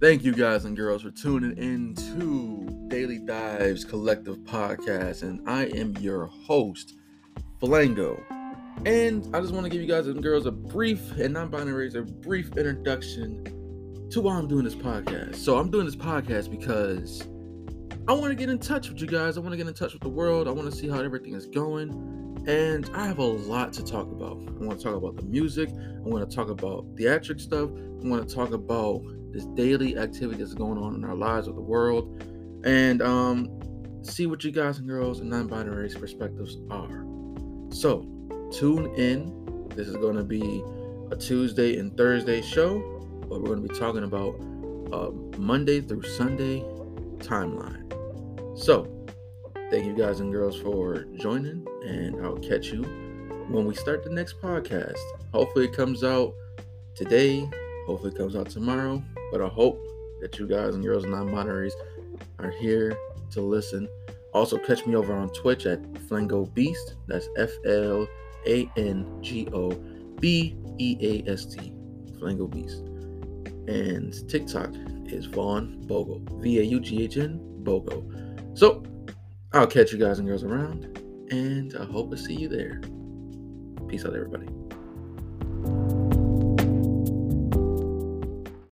Thank you guys and girls for tuning in to Daily Dives Collective Podcast. And I am your host, Flango. And I just want to give you guys and girls a brief and non-binary a brief introduction to why I'm doing this podcast. So I'm doing this podcast because I want to get in touch with you guys. I want to get in touch with the world. I want to see how everything is going. And I have a lot to talk about. I want to talk about the music. I want to talk about theatric stuff. I want to talk about this daily activity that's going on in our lives with the world. And um, see what you guys and girls and non-binary perspectives are. So tune in. This is going to be a Tuesday and Thursday show, but we're going to be talking about uh, Monday through Sunday timeline. So Thank you guys and girls for joining, and I'll catch you when we start the next podcast. Hopefully, it comes out today. Hopefully, comes out tomorrow. But I hope that you guys and girls non binaries are here to listen. Also, catch me over on Twitch at Flango Beast. That's F L A N G O B E A S T. Flango Beast. And TikTok is Vaughn Bogo. V A U G H N Bogo. So, I'll catch you guys and girls around, and I hope to see you there. Peace out, everybody.